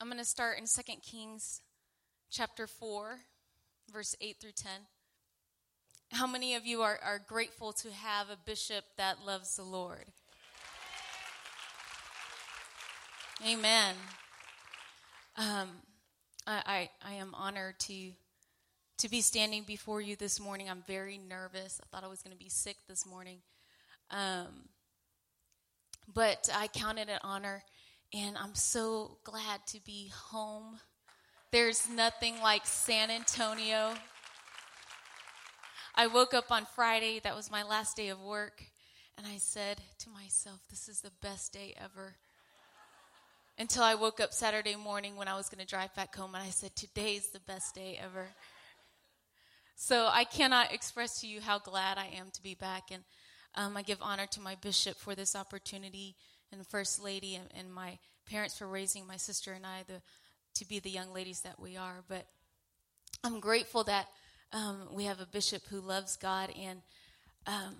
I'm going to start in 2 Kings chapter 4, verse 8 through 10. How many of you are, are grateful to have a bishop that loves the Lord? Amen. Um, I, I, I am honored to to be standing before you this morning. I'm very nervous. I thought I was going to be sick this morning. Um, but I count it an honor, and I'm so glad to be home. There's nothing like San Antonio. I woke up on Friday, that was my last day of work, and I said to myself, This is the best day ever. Until I woke up Saturday morning when I was going to drive back home, and I said, Today's the best day ever. So I cannot express to you how glad I am to be back. And um, I give honor to my bishop for this opportunity and First Lady and, and my parents for raising my sister and I the, to be the young ladies that we are. But I'm grateful that um, we have a bishop who loves God. And um,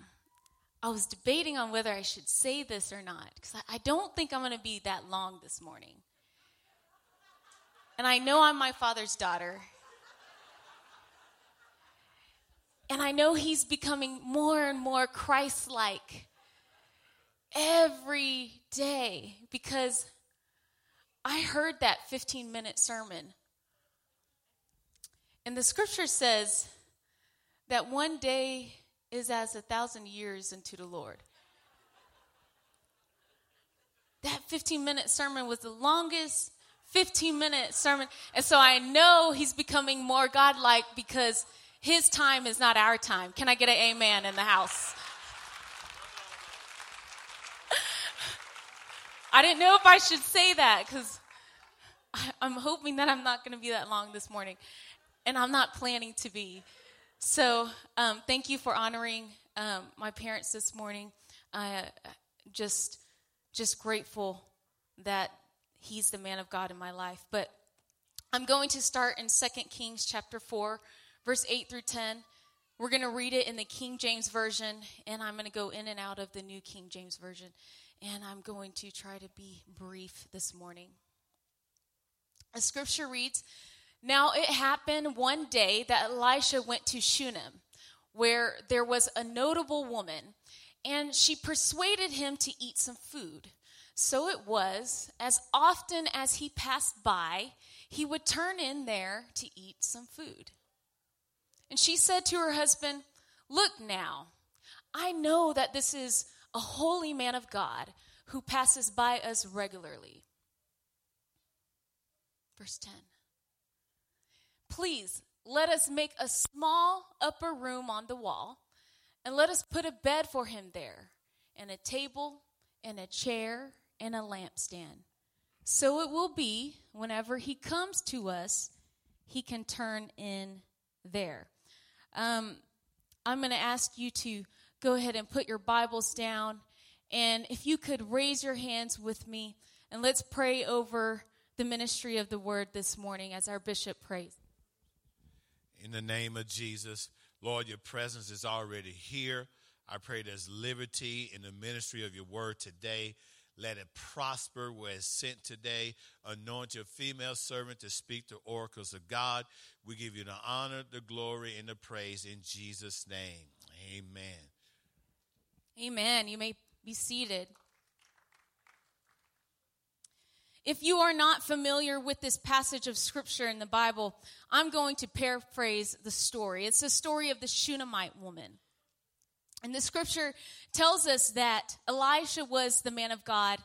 I was debating on whether I should say this or not because I, I don't think I'm going to be that long this morning. And I know I'm my father's daughter. And I know he's becoming more and more Christ like every day because I heard that 15 minute sermon. And the scripture says that one day is as a thousand years unto the Lord. That 15 minute sermon was the longest 15 minute sermon. And so I know he's becoming more godlike because his time is not our time. Can I get an amen in the house? I didn't know if I should say that because I'm hoping that I'm not going to be that long this morning. And I'm not planning to be. So um, thank you for honoring um, my parents this morning. I uh, just just grateful that he's the man of God in my life. But I'm going to start in 2 Kings chapter 4 verse 8 through 10. We're going to read it in the King James Version, and I'm going to go in and out of the New King James Version. And I'm going to try to be brief this morning. A scripture reads Now it happened one day that Elisha went to Shunem, where there was a notable woman, and she persuaded him to eat some food. So it was, as often as he passed by, he would turn in there to eat some food. And she said to her husband, Look now, I know that this is a holy man of God who passes by us regularly. Verse 10. Please let us make a small upper room on the wall, and let us put a bed for him there, and a table, and a chair, and a lampstand. So it will be, whenever he comes to us, he can turn in there. Um, I'm going to ask you to go ahead and put your Bibles down. And if you could raise your hands with me, and let's pray over the ministry of the word this morning as our bishop prays. In the name of Jesus, Lord, your presence is already here. I pray there's liberty in the ministry of your word today. Let it prosper where it's sent today. Anoint your female servant to speak the oracles of God. We give you the honor, the glory, and the praise in Jesus' name. Amen. Amen. You may be seated. If you are not familiar with this passage of scripture in the Bible, I'm going to paraphrase the story. It's the story of the Shunammite woman. And the scripture tells us that Elisha was the man of God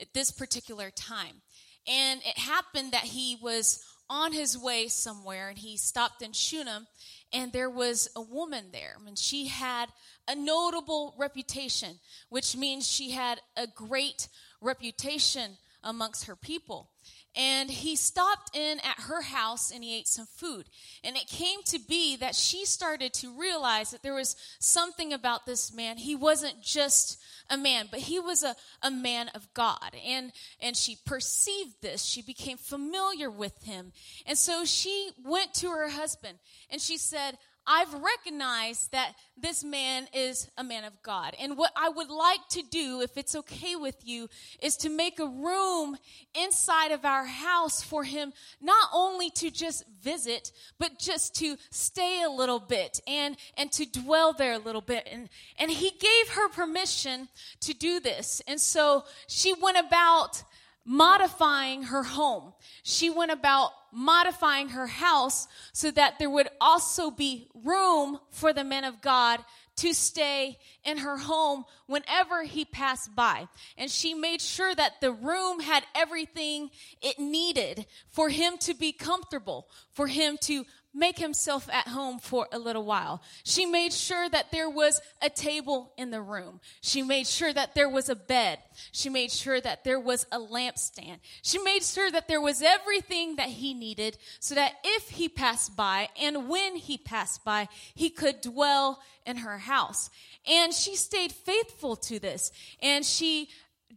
at this particular time. And it happened that he was on his way somewhere and he stopped in Shunem and there was a woman there and she had a notable reputation, which means she had a great reputation amongst her people. And he stopped in at her house and he ate some food. And it came to be that she started to realize that there was something about this man. He wasn't just a man, but he was a, a man of God. And, and she perceived this. She became familiar with him. And so she went to her husband and she said, I've recognized that this man is a man of God. And what I would like to do, if it's okay with you, is to make a room inside of our house for him not only to just visit, but just to stay a little bit and, and to dwell there a little bit. And, and he gave her permission to do this. And so she went about modifying her home. She went about modifying her house so that there would also be room for the men of God to stay in her home whenever he passed by. And she made sure that the room had everything it needed for him to be comfortable, for him to make himself at home for a little while. She made sure that there was a table in the room. She made sure that there was a bed. She made sure that there was a lampstand. She made sure that there was everything that he needed so that if he passed by and when he passed by, he could dwell in her house. And she stayed faithful to this and she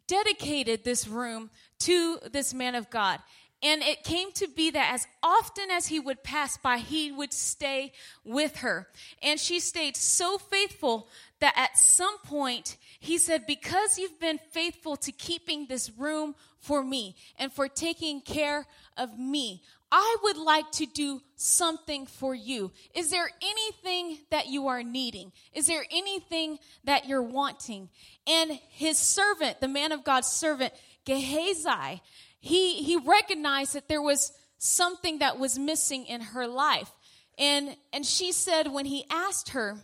dedicated this room to this man of God. And it came to be that as often as he would pass by, he would stay with her. And she stayed so faithful that at some point he said, Because you've been faithful to keeping this room for me and for taking care of me, I would like to do something for you. Is there anything that you are needing? Is there anything that you're wanting? And his servant, the man of God's servant, Gehazi, he, he recognized that there was something that was missing in her life. And, and she said, when he asked her,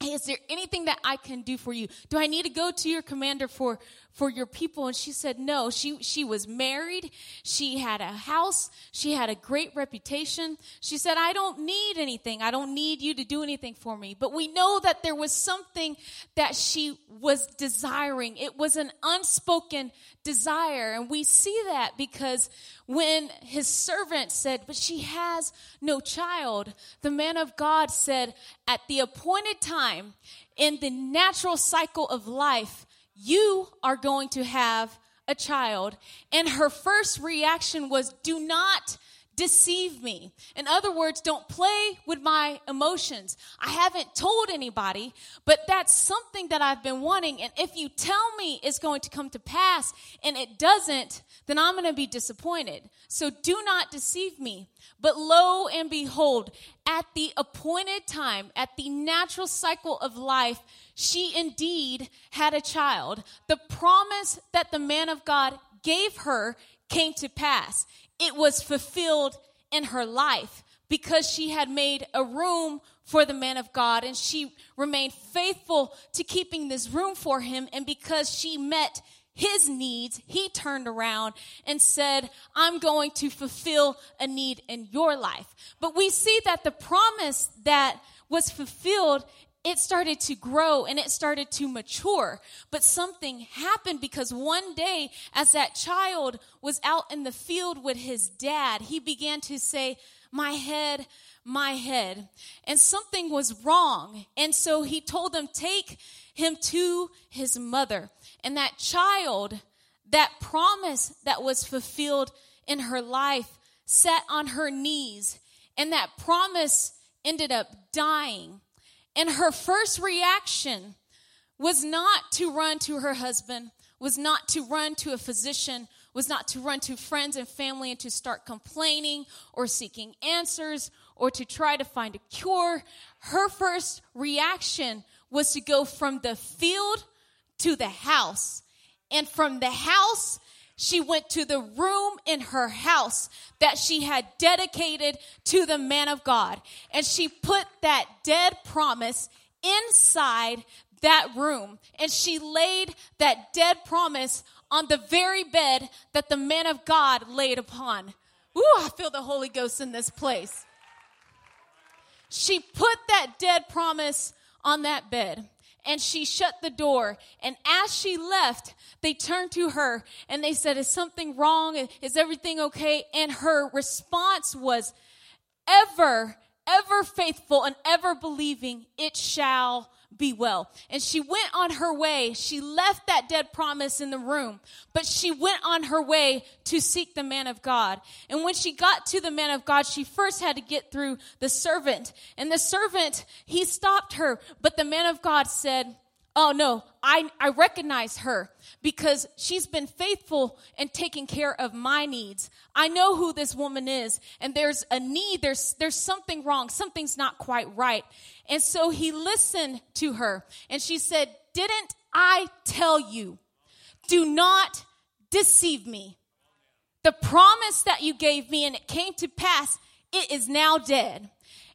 Hey, is there anything that I can do for you? Do I need to go to your commander for, for your people? And she said, no. She, she was married. She had a house. She had a great reputation. She said, I don't need anything. I don't need you to do anything for me. But we know that there was something that she was desiring. It was an unspoken desire. And we see that because when his servant said, But she has no child, the man of God said, At the appointed time in the natural cycle of life, you are going to have a child. And her first reaction was, Do not deceive me. In other words, don't play with my emotions. I haven't told anybody, but that's something that I've been wanting. And if you tell me it's going to come to pass and it doesn't, then I'm going to be disappointed. So do not deceive me. But lo and behold, at the appointed time, at the natural cycle of life, she indeed had a child. The promise that the man of God gave her came to pass it was fulfilled in her life because she had made a room for the man of God and she remained faithful to keeping this room for him. And because she met his needs, he turned around and said, I'm going to fulfill a need in your life. But we see that the promise that was fulfilled it started to grow and it started to mature. But something happened because one day, as that child was out in the field with his dad, he began to say, My head, my head. And something was wrong. And so he told them, Take him to his mother. And that child, that promise that was fulfilled in her life, sat on her knees. And that promise ended up dying. And her first reaction was not to run to her husband, was not to run to a physician, was not to run to friends and family and to start complaining or seeking answers or to try to find a cure. Her first reaction was to go from the field to the house. And from the house she went to the room in her house that she had dedicated to the man of God. And she put that dead promise inside that room. And she laid that dead promise on the very bed that the man of God laid upon. Ooh, I feel the Holy Ghost in this place. She put that dead promise on that bed and she shut the door. And as she left, they turned to her and they said, Is something wrong? Is everything okay? And her response was, Ever, ever faithful and ever believing, it shall be well. And she went on her way. She left that dead promise in the room, but she went on her way to seek the man of God. And when she got to the man of God, she first had to get through the servant. And the servant, he stopped her, but the man of God said, Oh no, I, I recognize her because she's been faithful and taking care of my needs. I know who this woman is and there's a need. There's, there's something wrong. Something's not quite right. And so he listened to her and she said, didn't I tell you? Do not deceive me. The promise that you gave me and it came to pass, it is now dead.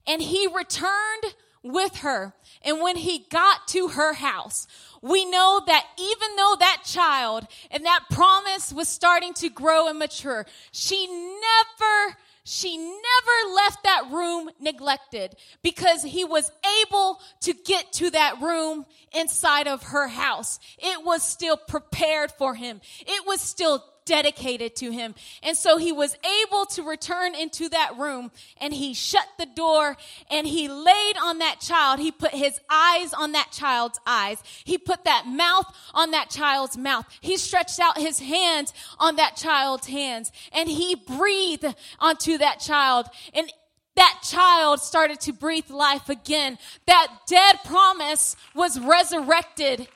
And he returned with her. And when he got to her house, we know that even though that child and that promise was starting to grow and mature, she never she never left that room neglected because he was able to get to that room inside of her house. It was still prepared for him. It was still dedicated to him. And so he was able to return into that room and he shut the door and he laid on that child. He put his eyes on that child's eyes. He put that mouth on that child's mouth. He stretched out his hands on that child's hands and he breathed onto that child. And that child started to breathe life again. That dead promise was resurrected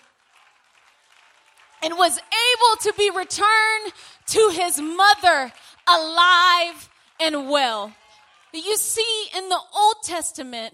and was able to be returned to his mother alive and well. You see, in the Old Testament,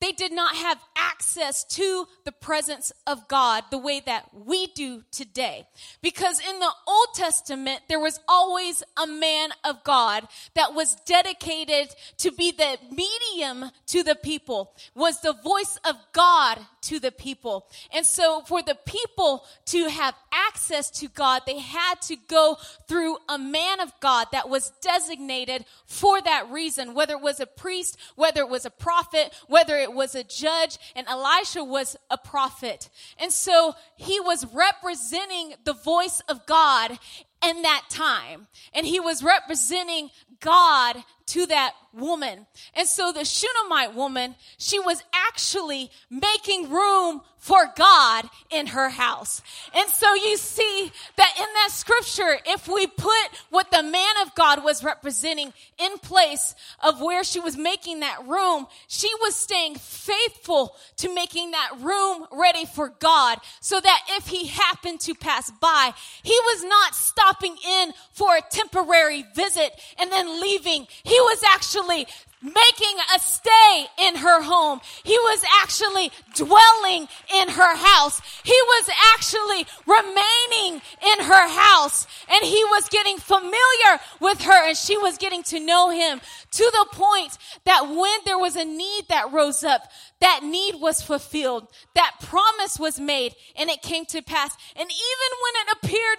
they did not have access to the presence of God the way that we do today. Because in the Old Testament, there was always a man of God that was dedicated to be the medium to the people, was the voice of God to the people. And so for the people to have access to God, they had to go through a man of God that was designated for that reason, whether it was a priest, whether it was a prophet, whether it was a judge, and Elisha was a prophet. And so he was representing the voice of God in that time. And he was representing God to that woman. And so the Shunammite woman, she was actually making room for God in her house. And so you see that in that scripture, if we put what the man of God was representing in place of where she was making that room, she was staying faithful to making that room ready for God so that if he happened to pass by, he was not stopping in for a temporary visit and then leaving. He was actually making a stay in her home. He was actually dwelling in her house. He was actually remaining in her house and he was getting familiar with her and she was getting to know him to the point that when there was a need that rose up, that need was fulfilled. That promise was made and it came to pass. And even when it appeared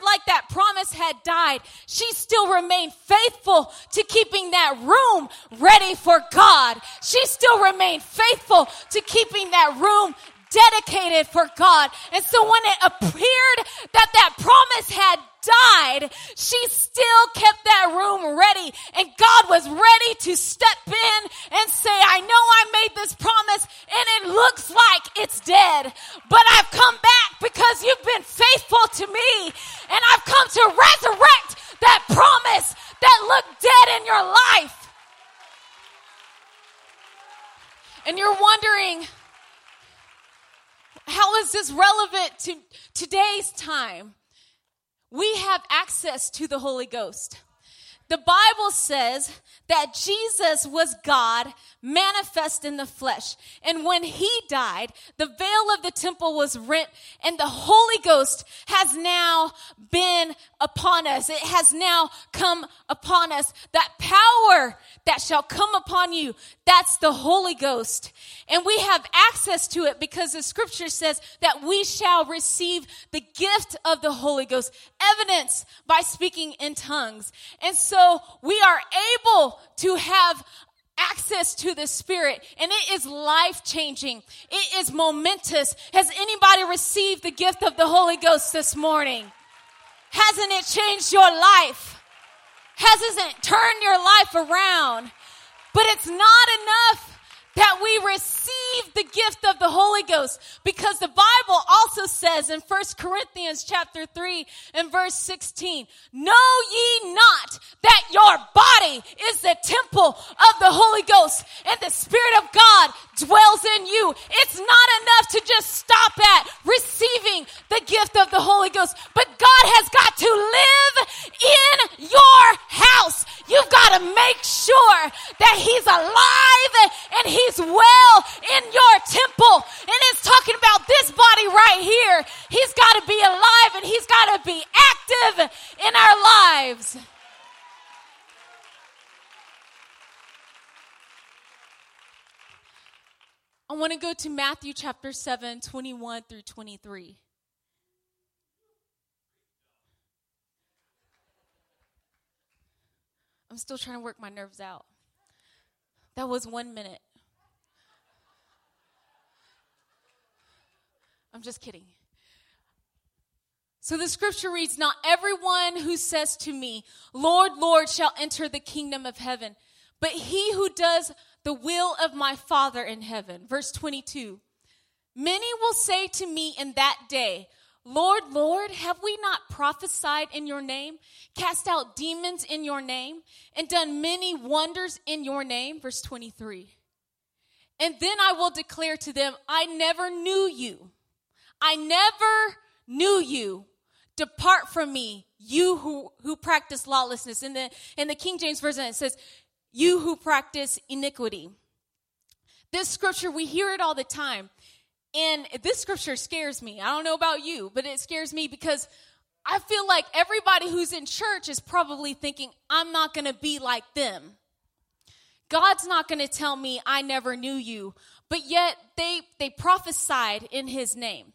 had died, she still remained faithful to keeping that room ready for God. She still remained faithful to keeping that room dedicated for God. And so when it appeared that that promise had died, she still kept that room ready. And God was ready to step in and say, I know I made this promise and it looks like it's dead, but I've come back because you've been faithful to me and I've come to resurrect that promise that looked dead in your life. And you're wondering, how is this relevant to today's time? we have access to the Holy Ghost. The Bible says that Jesus was God manifest in the flesh. And when he died, the veil of the temple was rent and the Holy Ghost has now been upon us. It has now come upon us. That power that shall come upon you, that's the Holy Ghost. And we have access to it because the scripture says that we shall receive the gift of the Holy Ghost, evidence by speaking in tongues. And so we are able to have access to the Spirit and it is life changing. It is momentous. Has anybody received the gift of the Holy Ghost this morning? Hasn't it changed your life? Hasn't turned your life around? But it's not enough that we receive the gift of the Holy Ghost because the Bible also says in 1 Corinthians chapter 3 and verse 16, know ye not that your body is the temple of the Holy Ghost and the Spirit of God dwells in you. It's not enough to just stop at receiving the gift of the Holy Ghost, but God has got to live in your house. You've got to make sure that He's alive and He's well in your temple. And it's talking about this body right here. He's got to be alive and He's got to be active in our lives. I want to go to Matthew chapter 7, 21 through 23. I'm still trying to work my nerves out. That was one minute. I'm just kidding. So the scripture reads Not everyone who says to me, Lord, Lord, shall enter the kingdom of heaven, but he who does the will of my Father in heaven. Verse 22. Many will say to me in that day, Lord, Lord, have we not prophesied in your name, cast out demons in your name, and done many wonders in your name? Verse 23. And then I will declare to them, I never knew you. I never knew you. Depart from me, you who, who practice lawlessness. In the, in the King James Version, it says, you who practice iniquity. This scripture, we hear it all the time. And this scripture scares me. I don't know about you, but it scares me because I feel like everybody who's in church is probably thinking, I'm not going to be like them. God's not going to tell me I never knew you. But yet they, they prophesied in his name.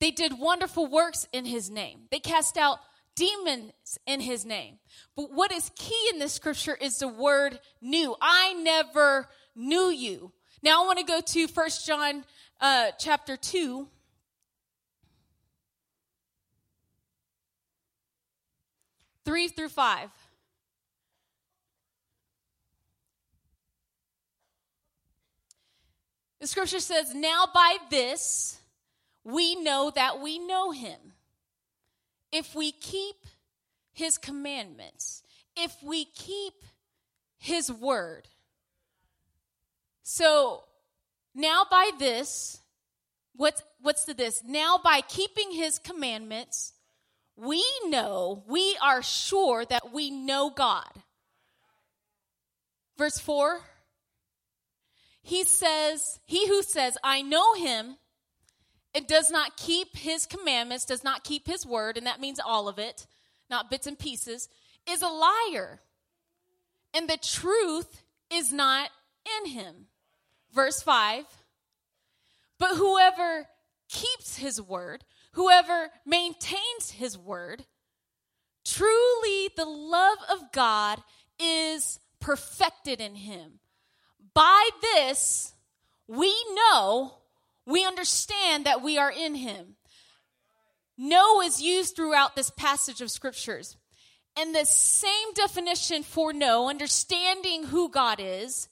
They did wonderful works in his name. They cast out demons in his name. But what is key in this scripture is the word knew. I never knew you. Now I want to go to First John uh, chapter 2. Three through five. The scripture says, Now by this we know that we know him if we keep his commandments, if we keep his word. So now by this, what's what's the this? Now by keeping his commandments, we know, we are sure that we know God. Verse 4 He says, He who says, I know him and does not keep his commandments, does not keep his word, and that means all of it, not bits and pieces, is a liar. And the truth is not in him. Verse 5 But whoever keeps his word, whoever maintains his word, truly the love of God is perfected in him. By this, we know we understand that we are in him. Know is used throughout this passage of scriptures. And the same definition for know, understanding who God is,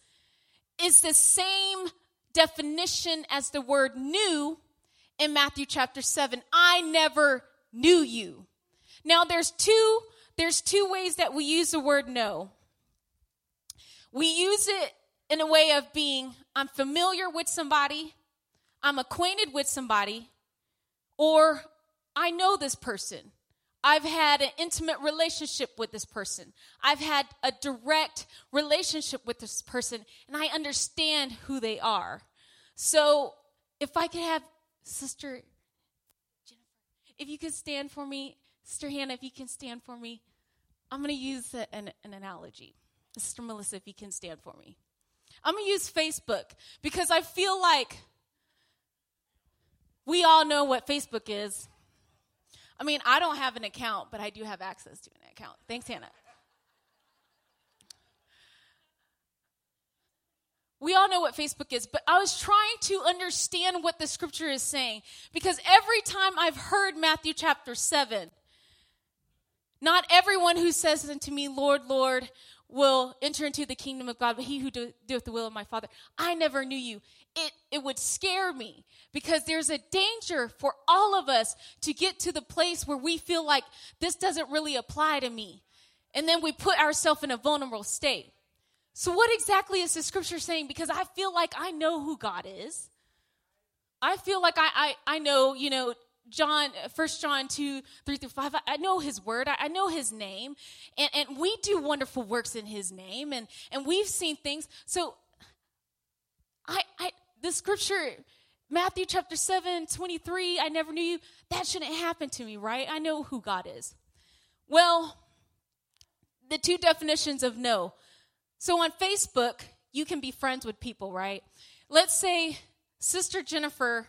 is the same definition as the word knew in Matthew chapter 7. I never knew you. Now there's two there's two ways that we use the word know. We use it in a way of being I'm familiar with somebody I'm acquainted with somebody or I know this person. I've had an intimate relationship with this person. I've had a direct relationship with this person, and I understand who they are. So, if I could have Sister Jennifer, if you could stand for me, Sister Hannah, if you can stand for me, I'm going to use an, an analogy. Sister Melissa, if you can stand for me. I'm going to use Facebook because I feel like we all know what Facebook is. I mean, I don't have an account, but I do have access to an account. Thanks, Hannah. We all know what Facebook is, but I was trying to understand what the scripture is saying because every time I've heard Matthew chapter 7, not everyone who says unto me, Lord, Lord, will enter into the kingdom of God, but he who doeth the will of my Father. I never knew you. It, it would scare me because there's a danger for all of us to get to the place where we feel like this doesn't really apply to me. And then we put ourselves in a vulnerable state. So, what exactly is the scripture saying? Because I feel like I know who God is. I feel like I, I, I know, you know, John, uh, First John 2, 3 through 5, I know his word, I, I know his name, and, and we do wonderful works in his name, and, and we've seen things. So, I, I, the scripture, Matthew chapter 7, 23, I never knew you, that shouldn't happen to me, right? I know who God is. Well, the two definitions of know. So on Facebook, you can be friends with people, right? Let's say Sister Jennifer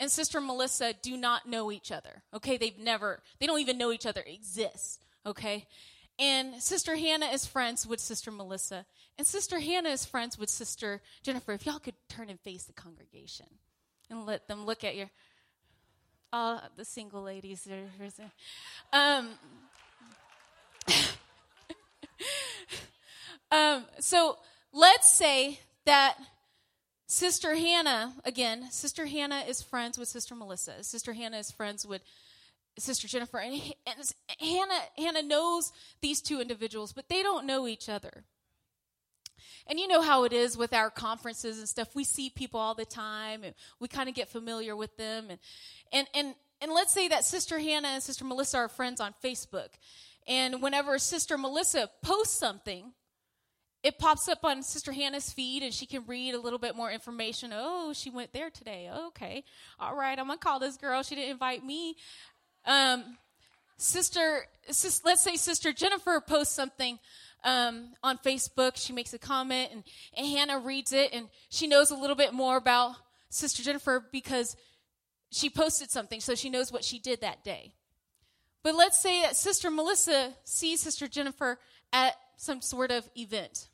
and Sister Melissa do not know each other. Okay, they've never, they don't even know each other exists. Okay, and Sister Hannah is friends with Sister Melissa, and Sister Hannah is friends with Sister Jennifer. If y'all could turn and face the congregation and let them look at your, all the single ladies. Um, um, so let's say that Sister Hannah, again, Sister Hannah is friends with Sister Melissa. Sister Hannah is friends with Sister Jennifer. And, and Hannah, Hannah knows these two individuals, but they don't know each other. And you know how it is with our conferences and stuff. We see people all the time and we kind of get familiar with them. And, and, and, and let's say that Sister Hannah and Sister Melissa are friends on Facebook. And whenever Sister Melissa posts something, it pops up on Sister Hannah's feed and she can read a little bit more information. Oh, she went there today. Okay. All right. I'm going to call this girl. She didn't invite me. Um, sister, sis, let's say Sister Jennifer posts something um, on Facebook. She makes a comment and, and Hannah reads it and she knows a little bit more about Sister Jennifer because she posted something so she knows what she did that day. But let's say that Sister Melissa sees Sister Jennifer at some sort of event.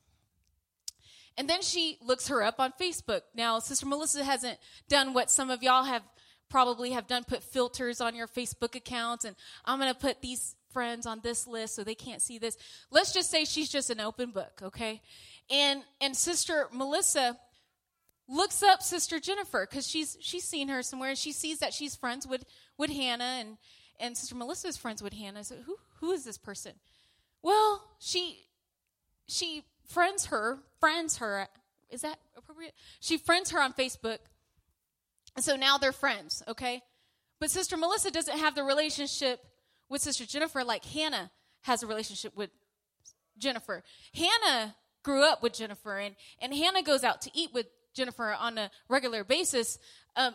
And then she looks her up on Facebook. Now, Sister Melissa hasn't done what some of y'all have probably have done put filters on your Facebook accounts and I'm going to put these friends on this list so they can't see this. Let's just say she's just an open book, okay? And and Sister Melissa looks up Sister Jennifer cuz she's she's seen her somewhere and she sees that she's friends with with Hannah and and Sister Melissa is friends with Hannah. So who who is this person? Well, she she friends her, friends her. Is that appropriate? She friends her on Facebook. And so now they're friends, okay? But Sister Melissa doesn't have the relationship with Sister Jennifer like Hannah has a relationship with Jennifer. Hannah grew up with Jennifer, and, and Hannah goes out to eat with Jennifer on a regular basis. Um,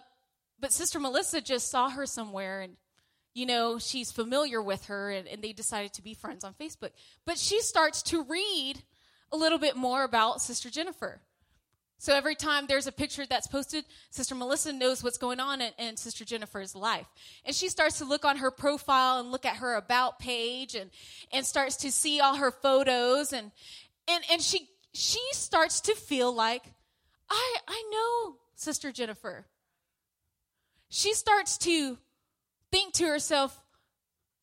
but Sister Melissa just saw her somewhere and you know, she's familiar with her and, and, they decided to be friends on Facebook. But she starts to read a little bit more about Sister Jennifer. So every time there's a picture that's posted, Sister Melissa knows what's going on in, in, Sister Jennifer's life. And she starts to look on her profile and look at her about page and, and starts to see all her photos and, and, and she, she starts to feel like, I, I know Sister Jennifer. She starts to think to herself,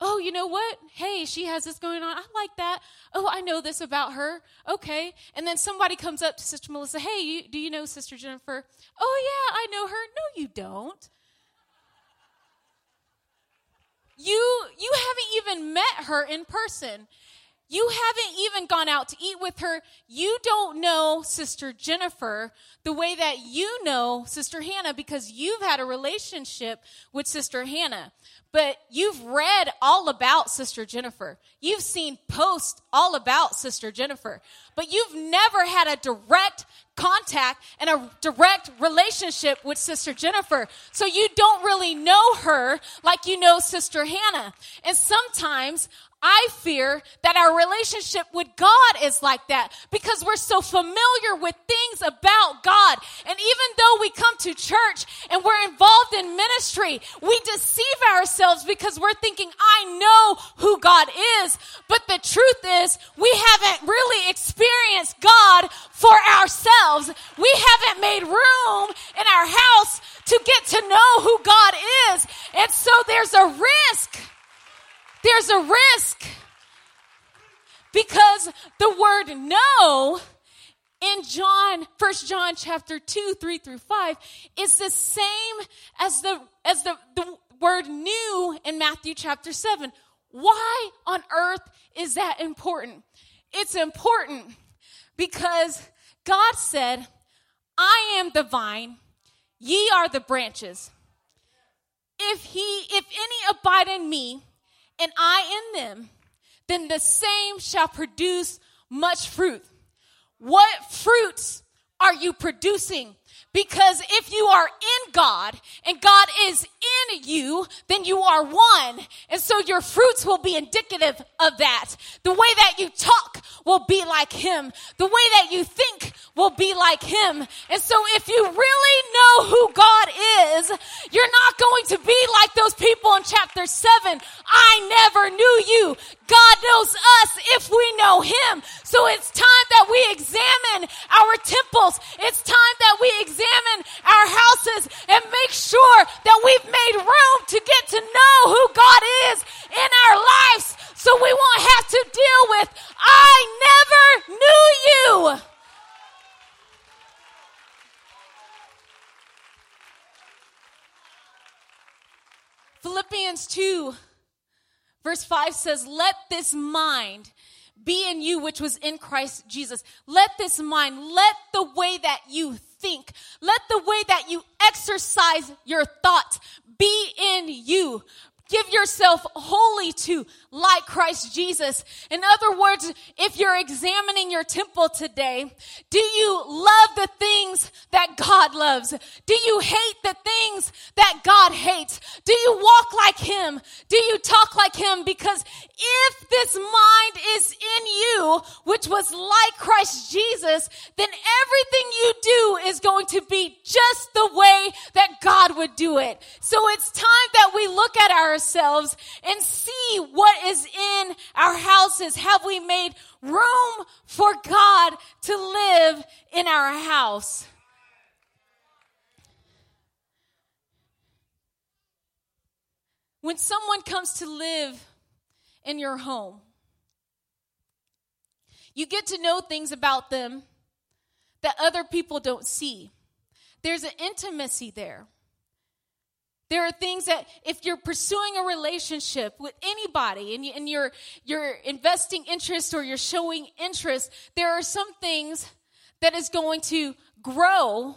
oh, you know what? Hey, she has this going on. I like that. Oh, I know this about her. Okay. And then somebody comes up to Sister Melissa, hey, you, do you know Sister Jennifer? Oh, yeah, I know her. No, you don't. You you haven't even met her in person. You haven't even gone out to eat with her. You don't know Sister Jennifer the way that you know Sister Hannah because you've had a relationship with Sister Hannah. But you've read all about Sister Jennifer. You've seen posts all about Sister Jennifer. But you've never had a direct contact and a direct relationship with Sister Jennifer. So you don't really know her like you know Sister Hannah. And sometimes I fear that our relationship with God is like that because we're so familiar with things about God. And even though we come to church and we're involved in ministry, we deceive ourselves because we're thinking, I know who God is. But the truth is, we haven't really experienced God for ourselves. We haven't made room in our house to get to know who God is. And so there's a risk there's a risk because the word know in John, First John chapter 2, 3 through 5 is the same as the as the, the word knew in Matthew chapter 7. Why on earth is that important? It's important Because God said, I am the vine, ye are the branches. If he, if any abide in me, and I in them, then the same shall produce much fruit. What fruits are you producing? Because if you are in God and God is in you, then you are one. And so your fruits will be indicative of that. The way that you talk will be like Him. The way that you think will be like Him. And so if you really know who God is, you're not going to be like those people in chapter 7. I never knew you. God knows us if we know Him. So it's time that we examine our temples. It's time that we examine our houses and make sure that we've made room to get to know who God is in our lives so we won't have to deal with, I never knew you. Philippians 2 Verse 5 says, Let this mind be in you, which was in Christ Jesus. Let this mind, let the way that you think, let the way that you exercise your thoughts be in you. Give yourself wholly to like Christ Jesus. In other words, if you're examining your temple today, do you love the things that God loves? Do you hate the things that God hates? Do you walk like Him? Do you talk like Him? Because if this mind is in you, which was like Christ Jesus, then everything you do is going to be just the way that God would do it. So it's time that we look at ourselves and see what is in our houses. Have we made room for God to live in our house? When someone comes to live in your home, you get to know things about them that other people don't see. There's an intimacy there. There are things that if you're pursuing a relationship with anybody and, you, and you're, you're investing interest or you're showing interest, there are some things that is going to grow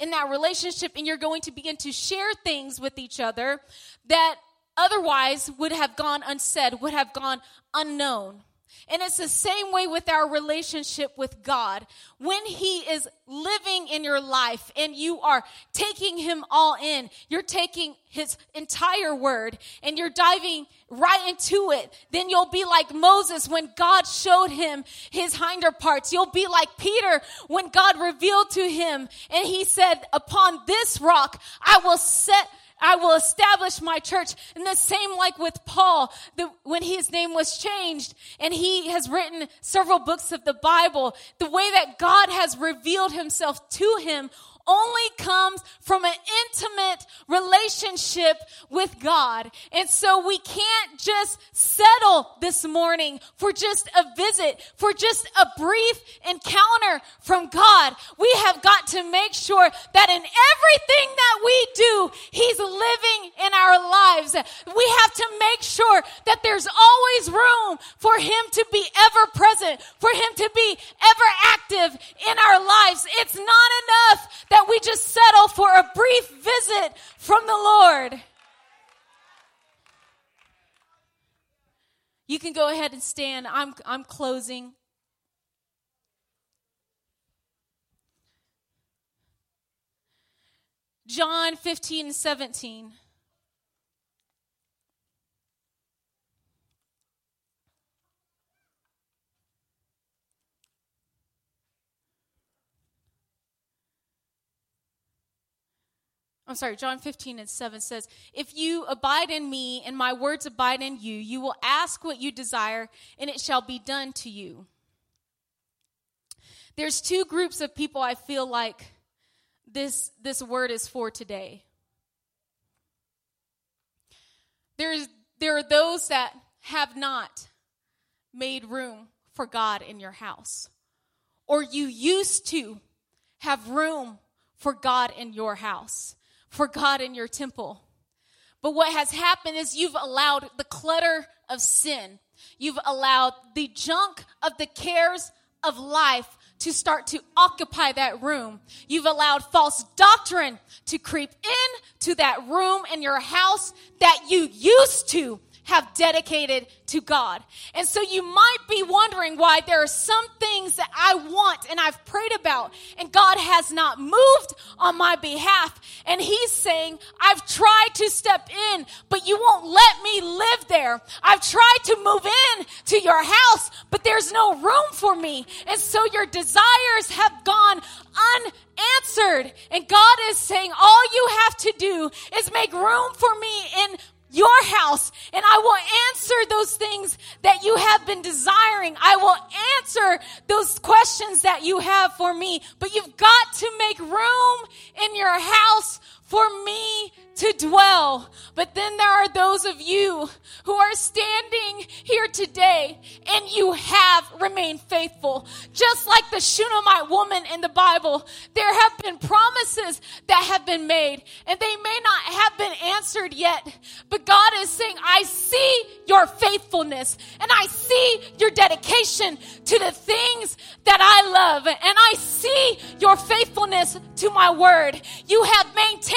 in that relationship and you're going to begin to share things with each other that otherwise would have gone unsaid, would have gone unknown. And it's the same way with our relationship with God. When He is living in your life and you are taking Him all in, you're taking His entire word and you're diving right into it, then you'll be like Moses when God showed him his hinder parts. You'll be like Peter when God revealed to him and He said, Upon this rock I will set I will establish my church. And the same like with Paul, the, when his name was changed and he has written several books of the Bible, the way that God has revealed himself to him only comes from an intimate relationship with God. And so we can't just settle this morning for just a visit, for just a brief encounter from God. We have got to make sure that in everything that we do, He's living in our lives. We have to make sure that there's always room for Him to be ever present, for Him to be ever active in our lives. It's not enough that that we just settle for a brief visit from the Lord. You can go ahead and stand. I'm, I'm closing. John 15 and 17. I'm sorry, John 15 and 7 says, If you abide in me and my words abide in you, you will ask what you desire and it shall be done to you. There's two groups of people I feel like this, this word is for today. There's, there are those that have not made room for God in your house, or you used to have room for God in your house for God in your temple. But what has happened is you've allowed the clutter of sin. You've allowed the junk of the cares of life to start to occupy that room. You've allowed false doctrine to creep in to that room in your house that you used to have dedicated to God. And so you might be wondering why there are some things that I want and I've prayed about and God has not moved on my behalf. And He's saying, I've tried to step in, but you won't let me live there. I've tried to move in to your house, but there's no room for me. And so your desires have gone unanswered. And God is saying, all you have to do is make room for me in your house and I will answer those things that you have been desiring. I will answer those questions that you have for me, but you've got to make room in your house for me to dwell. But then there are those of you who are standing here today and you have remained faithful. Just like the Shunammite woman in the Bible, there have been promises that have been made and they may not have been answered yet. But God is saying, I see your faithfulness and I see your dedication to the things that I love and I see your faithfulness to my word. You have maintained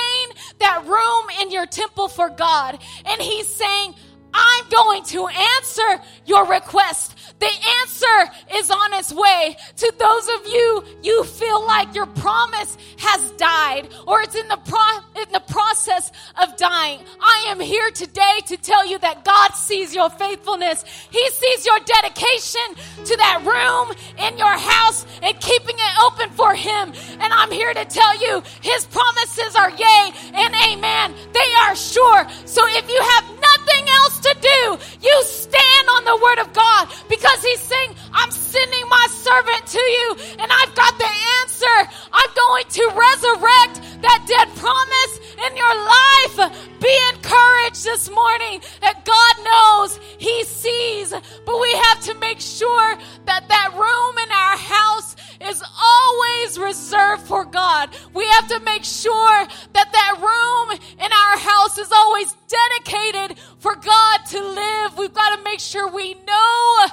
that room in your temple for God. And He's saying, I'm going to answer your request. The answer is on its way. To those of you, you feel like your promise has died or it's in the, pro- in the process of dying. I am here today to tell you that God sees your faithfulness. He sees your dedication to that room in your house and keeping it open for Him. And I'm here to tell you His promises are yea and amen. They are sure. So if you have nothing else to do, you stand on the word of God because he's saying, I'm sending my servant to you and I've got the answer. I'm going to resurrect that dead promise in your life. Be encouraged this morning that God knows he sees, but we have to make sure that that room in our house is always reserved for God. We have to make sure that that room in our house is always dedicated for God to live. We've got to make sure we know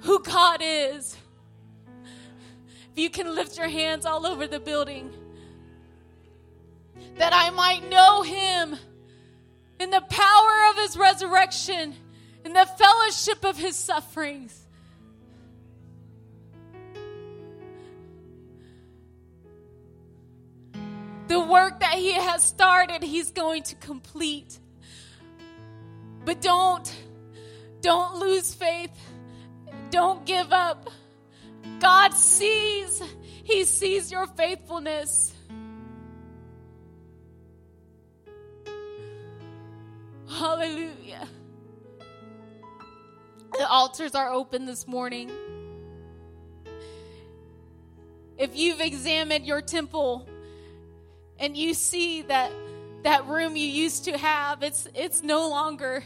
who God is. If you can lift your hands all over the building, that I might know Him in the power of His resurrection, in the fellowship of His sufferings. Work that He has started, He's going to complete. But don't, don't lose faith. Don't give up. God sees, He sees your faithfulness. Hallelujah. The altars are open this morning. If you've examined your temple and you see that that room you used to have, it's it's no longer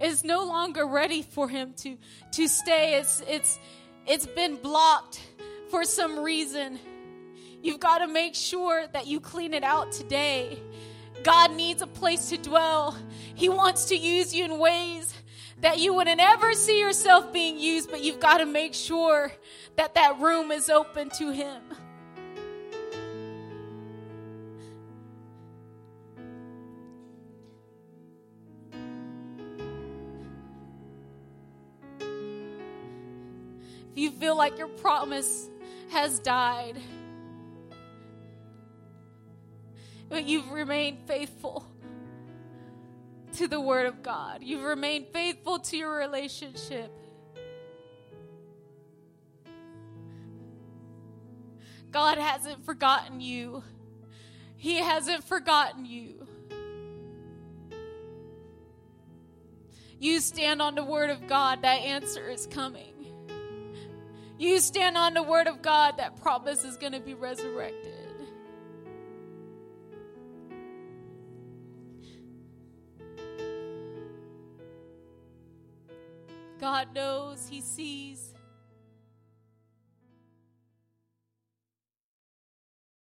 is no longer ready for him to to stay. It's it's it's been blocked for some reason. You've got to make sure that you clean it out today. God needs a place to dwell. He wants to use you in ways that you wouldn't ever see yourself being used, but you've got to make sure that that room is open to Him. You feel like your promise has died, but you've remained faithful to the Word of God, you've remained faithful to your relationship. God hasn't forgotten you. He hasn't forgotten you. You stand on the Word of God, that answer is coming. You stand on the word of God, that promise is going to be resurrected. God knows, He sees.